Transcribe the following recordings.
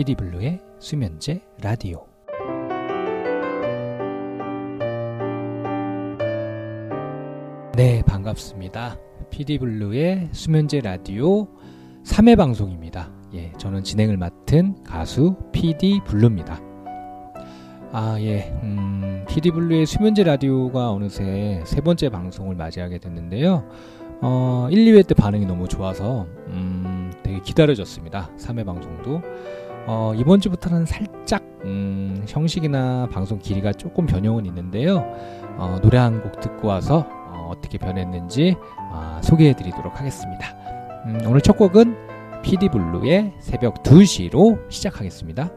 PD블루의 수면제 라디오 네 반갑습니다 PD블루의 수면제 라디오 3회 방송입니다 예, 저는 진행을 맡은 가수 PD블루입니다 아, 예, 음, PD블루의 수면제 라디오가 어느새 세 번째 방송을 맞이하게 됐는데요. 어, 1, 2회 때 반응이 너무 좋아서 음, 되게 기다려졌습니다. 3회 방송도. 어, 이번 주부터는 살짝 음, 형식이나 방송 길이가 조금 변형은 있는데요. 어, 노래 한 곡 듣고 와서 어, 떻게 변했는지 어, 소개해 드리도록 하겠습니다. 음, 오늘 첫 곡은 PD블루의 새벽 2시로 시작하겠습니다.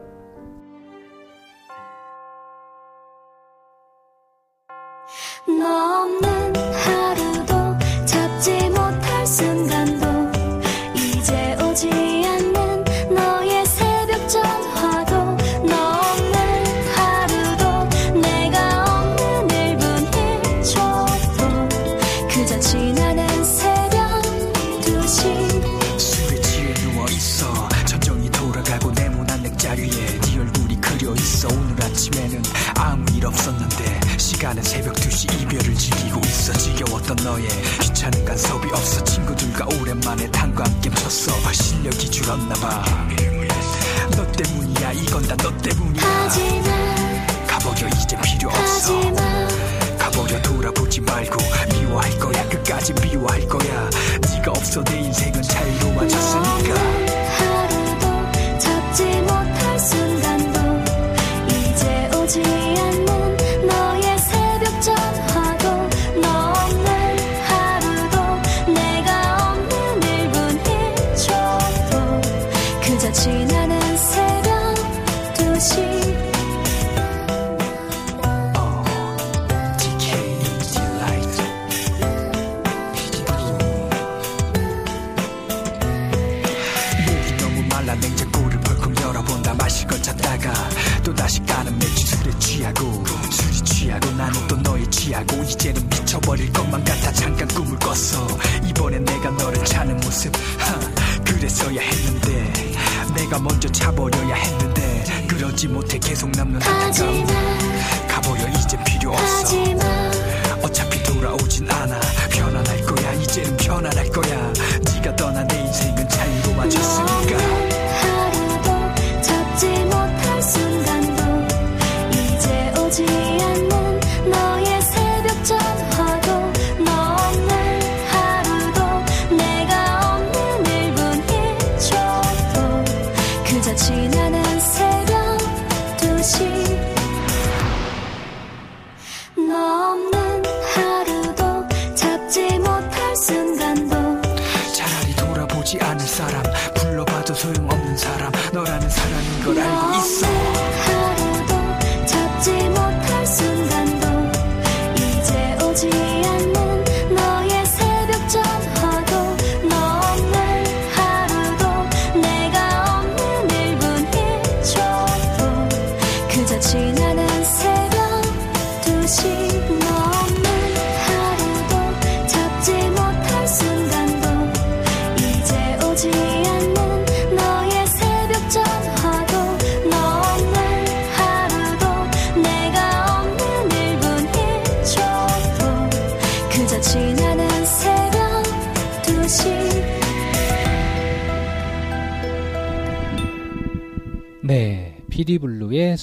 시간은 새벽 2시 이별을 즐기고 있어 지겨웠던 너의 귀찮은 간섭이 없어 친구들과 오랜만에 함께 쳤어. 실력이 줄었나봐. 너 때문이야. 이건 다 너 때문이야. 가버려. 이제 필요 없어 모습 하, 그래서야 했는데 내가 먼저 차버려야 했는데 그러지 못해 계속 남는 안타까움 가버려 이제 필요 없어. 어차피 돌아오진 않아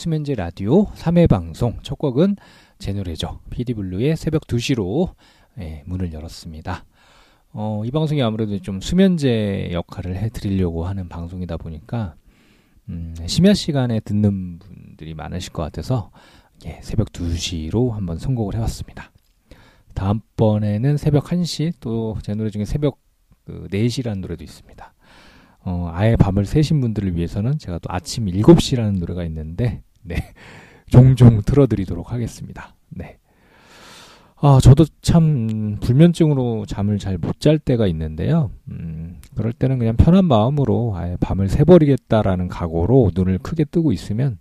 수면제 라디오 3회 방송 첫 곡은 제 노래죠. PD블루의 새벽 2시로 예, 문을 열었습니다. 어, 이 방송이 아무래도 좀 수면제 역할을 해드리려고 하는 방송이다 보니까 음, 심야 시간에 듣는 분들이 많으실 것 같아서 예, 새벽 2시로 한번 선곡을 해봤습니다. 다음번에는 새벽 1시 또 제 노래 중에 새벽 그 4시라는 노래도 있습니다. 어, 아예 밤을 새신 분들을 위해서는 제가 또 아침 7시라는 노래가 있는데, 네. 종종 틀어드리도록 하겠습니다. 네. 아, 저도 참 불면증으로 잠을 잘 못 잘 때가 있는데요. 음, 그럴 때는 그냥 편한 마음으로 아예 밤을 새버리겠다라는 각오로 눈을 크게 뜨고 있으면,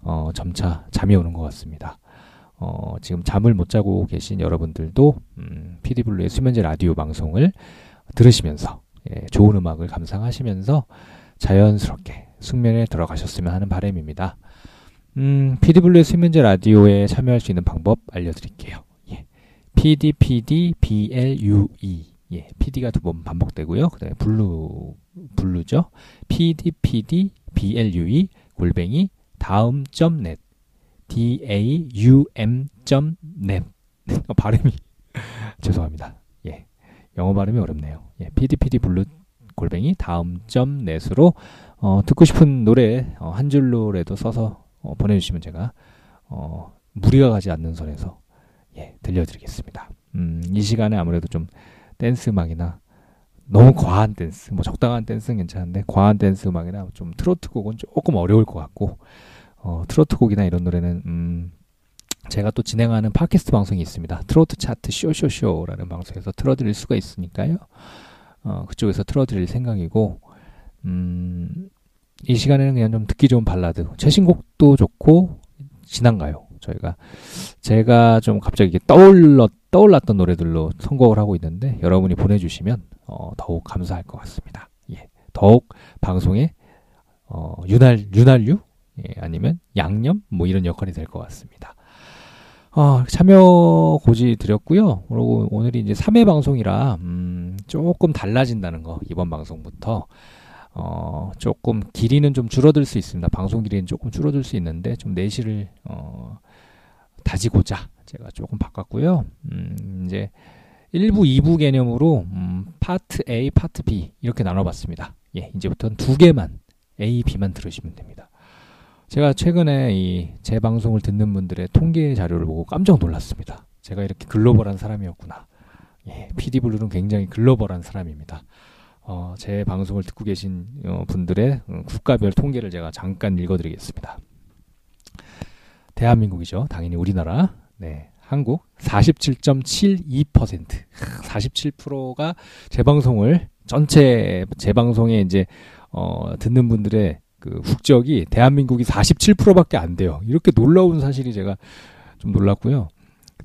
어, 점차 잠이 오는 것 같습니다. 어, 지금 잠을 못 자고 계신 여러분들도, 음, PD블루의 수면제 라디오 방송을 들으시면서, 예, 좋은 음악을 감상하시면서 자연스럽게 숙면에 들어가셨으면 하는 바람입니다. 음, PD블루의 수면제 라디오에 참여할 수 있는 방법 알려드릴게요. 예. PDPDBLUE. 예, PD가 두 번 반복되고요. 그 다음에 blue, blue죠. PDPDBLUE 골뱅이 다음 점 net. daum 점 net. 어, 발음이 죄송합니다. 예. 영어 발음이 어렵네요. 예, PDPD blue 골뱅이 다음 점 net으로 어, 듣고 싶은 노래 어, 한 줄로라도 써서 어, 보내주시면 제가 어, 무리가 가지 않는 선에서 예, 들려드리겠습니다. 음, 이 시간에 아무래도 좀 댄스 음악이나 너무 과한 댄스, 뭐 적당한 댄스는 괜찮은데 과한 댄스 음악이나 좀 트로트 곡은 조금 어려울 것 같고 어, 트로트 곡이나 이런 노래는 음, 제가 또 진행하는 팟캐스트 방송이 있습니다. 트로트 차트 쇼쇼쇼라는 방송에서 틀어드릴 수가 있으니까요. 어, 그쪽에서 틀어드릴 생각이고 음, 이 시간에는 그냥 좀 듣기 좋은 발라드, 최신곡도 좋고 지난가요. 저희가 제가 좀 갑자기 떠올랐 떠올랐던 노래들로 선곡을 하고 있는데 여러분이 보내주시면 어, 더욱 감사할 것 같습니다. 예, 더욱 방송에 어, 윤활 윤활유 예, 아니면 양념 뭐 이런 역할이 될 것 같습니다. 어, 참여 고지 드렸고요. 그리고 오늘이 이제 3회 방송이라 음, 조금 달라진다는 거 이번 방송부터 어, 조금 길이는 좀 줄어들 수 있습니다. 방송 길이는 조금 줄어들 수 있는데 좀 내실을 어, 다지고자 제가 조금 바꿨고요. 음, 이제 1부, 2부 개념으로 음, 파트 A, 파트 B 이렇게 나눠봤습니다. 예, 이제부터는 두 개만 A, B만 들으시면 됩니다. 제가 최근에 이 제 방송을 듣는 분들의 통계 자료를 보고 깜짝 놀랐습니다. 제가 이렇게 글로벌한 사람이었구나. 예, PD블루는 굉장히 글로벌한 사람입니다. 어, 제 방송을 듣고 계신 어, 분들의 음, 국가별 통계를 제가 잠깐 읽어드리겠습니다. 대한민국이죠. 당연히 우리나라. 네. 한국 47.72% 47%가 재방송을 전체 재방송에 이제 어 듣는 분들의 그 국적이 대한민국이 47%밖에 안 돼요. 이렇게 놀라운 사실이 제가 좀 놀랐고요.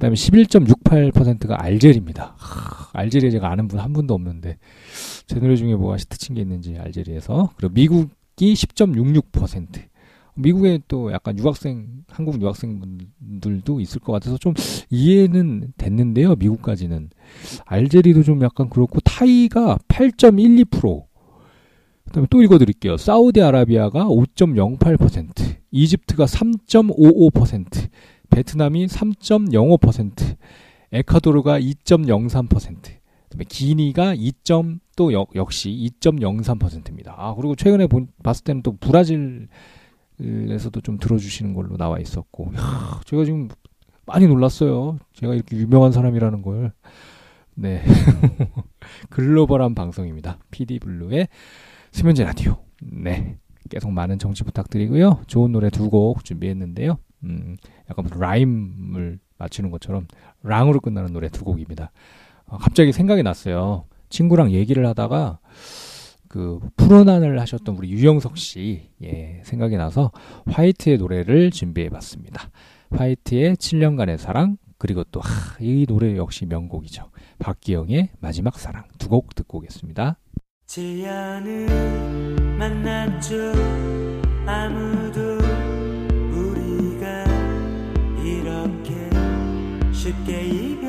그다음에 11.68%가 알제리입니다. 하, 알제리에 제가 아는 분 한 분도 없는데 제 노래 중에 뭐가 히트친 게 있는지 알제리에서 그리고 미국이 10.66% 미국에 또 약간 유학생 한국 유학생분들도 있을 것 같아서 좀 이해는 됐는데요. 미국까지는 알제리도 좀 약간 그렇고 타이가 8.12%. 그다음에 또 읽어드릴게요. 사우디아라비아가 5.08%, 이집트가 3.55%, 베트남이 3.05%, 에콰도르가 2.03%, 그다음에 기니가 2. 또 역, 역시 2.03%입니다. 아 그리고 최근에 본, 봤을 때는 또 브라질 에서도 좀 들어주시는 걸로 나와 있었고, 야, 제가 지금 많이 놀랐어요. 제가 이렇게 유명한 사람이라는 걸. 네. 글로벌한 방송입니다. PD블루의 수면제 라디오. 네. 계속 많은 정치 부탁드리고요. 좋은 노래 두 곡 준비했는데요. 음, 약간 라임을 맞추는 것처럼 랑으로 끝나는 노래 두 곡입니다. 어, 갑자기 생각이 났어요. 친구랑 얘기를 하다가 그 프로난을 하셨던 우리 유영석 씨 예, 생각이 나서 화이트의 노래를 준비해 봤습니다. 화이트의 7년간의 사랑 그리고 또 이 노래 역시 명곡이죠. 박기영의 마지막 사랑 두 곡 듣고 오겠습니다. 제안을 만났죠 아무도 Cheguei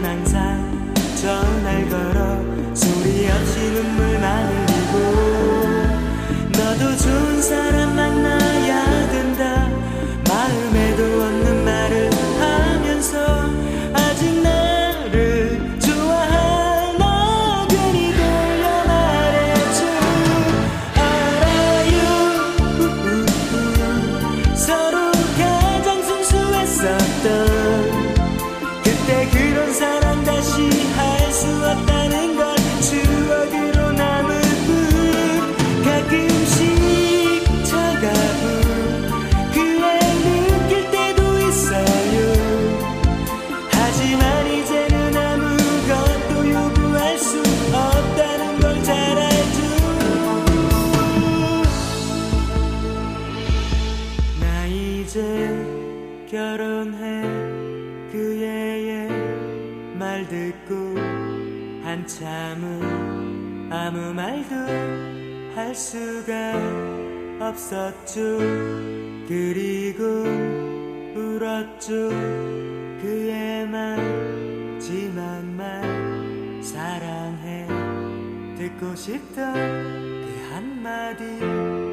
난 항상 전날 걸어 소리 없이 눈물만 흘리고 너도 좋은 사람 한참은 아무 말도 할 수가 없었죠. 그리고 울었죠. 그의 마지막 말 사랑해 듣고 싶던 그 한마디.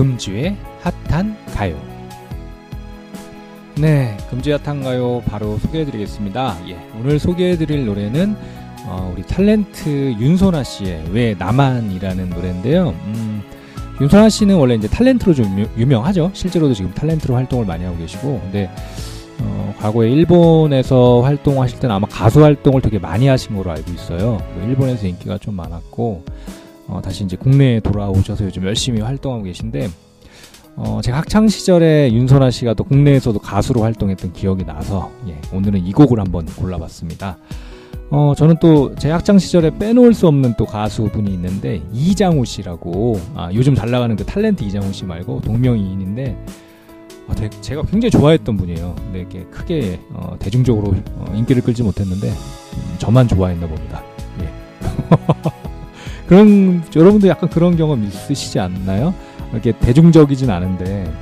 금주의 핫한 가요. 네, 금주의 핫한 가요 바로 소개해드리겠습니다. 예, 오늘 소개해드릴 노래는 어, 우리 탤런트 윤소나 씨의 왜 나만이라는 노래인데요. 음, 윤소나 씨는 원래 이제 탤런트로 좀 유- 유명하죠. 실제로도 지금 탤런트로 활동을 많이 하고 계시고, 근데 어, 과거에 일본에서 활동하실 때는 아마 가수 활동을 되게 많이 하신 걸로 알고 있어요. 그리고 일본에서 인기가 좀 많았고, 어, 다시 이제 국내에 돌아오셔서 요즘 열심히 활동하고 계신데, 어, 제가 학창 시절에 윤선아 씨가 또 국내에서도 가수로 활동했던 기억이 나서, 예, 오늘은 이 곡을 한번 골라봤습니다. 어, 저는 또 제 학창 시절에 빼놓을 수 없는 또 가수분이 있는데, 이장우 씨라고, 아, 요즘 잘 나가는 그 탤런트 이장우 씨 말고 동명이인인데, 아, 되- 제가 굉장히 좋아했던 분이에요. 근데 이렇게 크게 어, 대중적으로 어, 인기를 끌지 못했는데 음, 저만 좋아했나 봅니다. 예. 그런 여러분도 약간 그런 경험 있으시지 않나요? 이렇게 대중적이진 않은데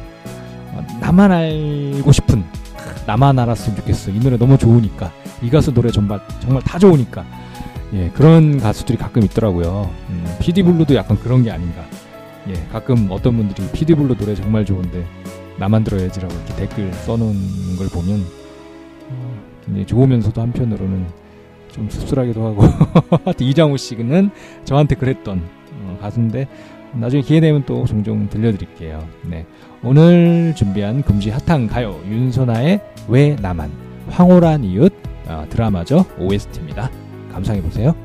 어, 나만 알고 싶은 크, 나만 알았으면 좋겠어. 이 노래 너무 좋으니까 이 가수 노래 정말 정말 다 좋으니까 예 그런 가수들이 가끔 있더라고요. 음, PD 블루도 약간 그런 게 아닌가. 예 가끔 어떤 분들이 PD 블루 노래 정말 좋은데 나만 들어야지라고 이렇게 댓글 써놓은 걸 보면 어, 굉장히 좋으면서도 한편으로는 좀 씁쓸하기도 하고 하여튼 이장우 씨는 저한테 그랬던 어, 가수인데 나중에 기회 되면 또 종종 들려드릴게요. 네 오늘 준비한 금지 핫한 가요 윤선아의 왜 나만 황홀한 이웃 어, 드라마죠 OST입니다. 감상해 보세요.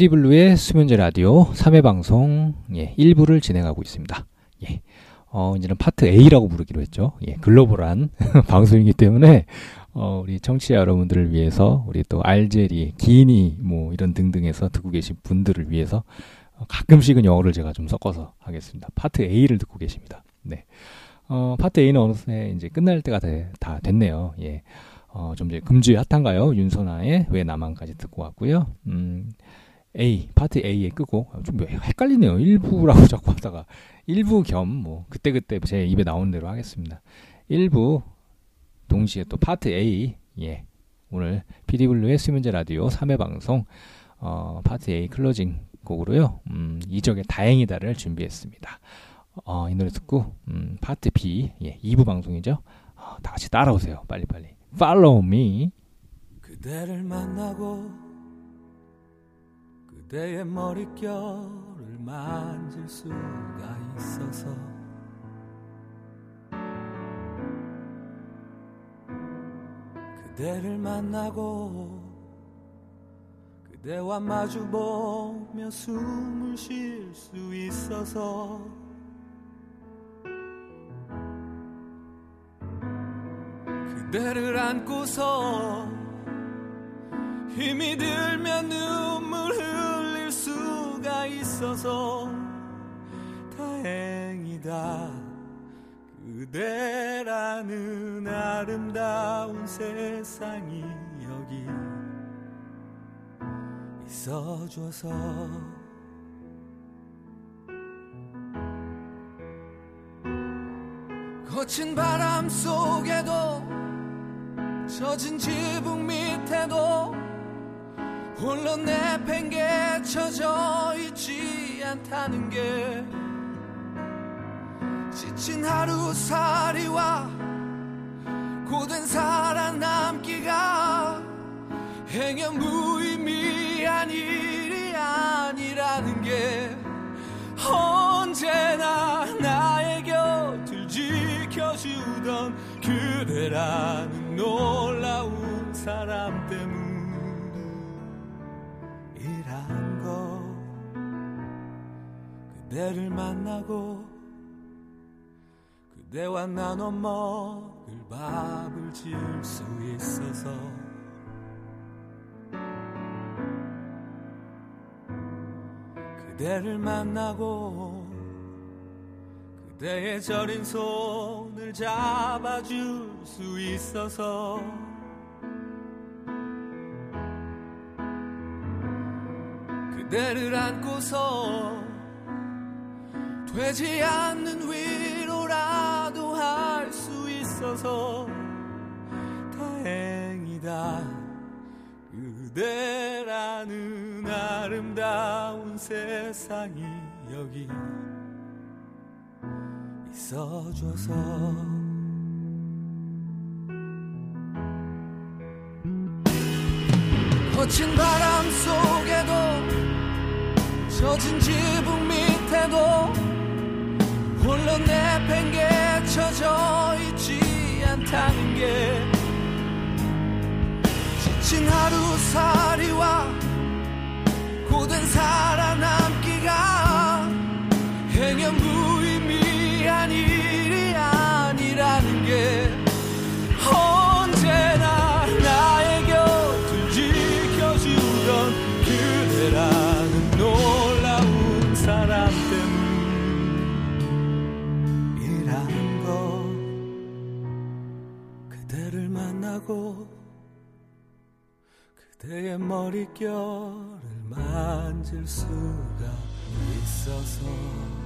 PD블루의 수면제 라디오 3회 방송 예, 1부를 진행하고 있습니다. 예. 어, 이제는 Part A라고 부르기로 했죠. 예, 글로벌한 방송이기 때문에 어, 우리 청취자 여러분들을 위해서 우리 또 알제리, 기니 뭐 이런 등등에서 듣고 계신 분들을 위해서 어, 가끔씩은 영어를 제가 좀 섞어서 하겠습니다. Part A를 듣고 계십니다. 네. 어, Part A는 어느새 이제 끝날 때가 돼, 다 됐네요. 예. 어, 좀 이제 금주의 hot한 가요? 윤선아의 왜 나만까지 듣고 왔고요. 음, A, Part A에 끄고, 좀 헷갈리네요. 1부라고 자꾸 하다가. 1부 겸, 뭐, 그때그때 제 입에 나오는 대로 하겠습니다. 1부, 동시에 또 Part A, 예. 오늘 PD블루의 수면제 라디오 3회 방송, 어, Part A closing 곡으로요, 음, 이적의 다행이다를 준비했습니다. 어, 이 노래 듣고, 음, Part B, 예, 2부 방송이죠. 어, 다 같이 따라오세요. 빨리빨리. Follow me. 그대를 만나고 그대의 머릿결을 만질 수가 있어서. 그대를 만나고 그대와 마주보며 숨을 쉴 수 있어서. 그대를 안고서 힘이 들면 흘릴 수가 있어서 다행이다. 그대라는 아름다운 세상이 여기 있어줘서. 거친 바람 속에도 젖은 지붕 밑에도 홀로 내팽개쳐져 있지 않다는 게 지친 하루살이와 고된 살아남기가 행여 무의미한 일이 아니라는 게 언제나 나의 곁을 지켜주던 그대라는 놀라운 사람 때문이 그대를 만나고 그대와 나눠 먹을 밥을 지을 수 있어서 그대를 만나고 그대의 저린 손을 잡아줄 수 있어서 그대를 안고서 되지 않는 위로라도 할 수 있어서 다행이다. 그대라는 아름다운 세상이 여기 있어줘서. 거친 바람 속에도 젖은 않다는 게 지친 하루살이와 고된 살아남 만나고 그대의 머릿결을 만질 수가 있어서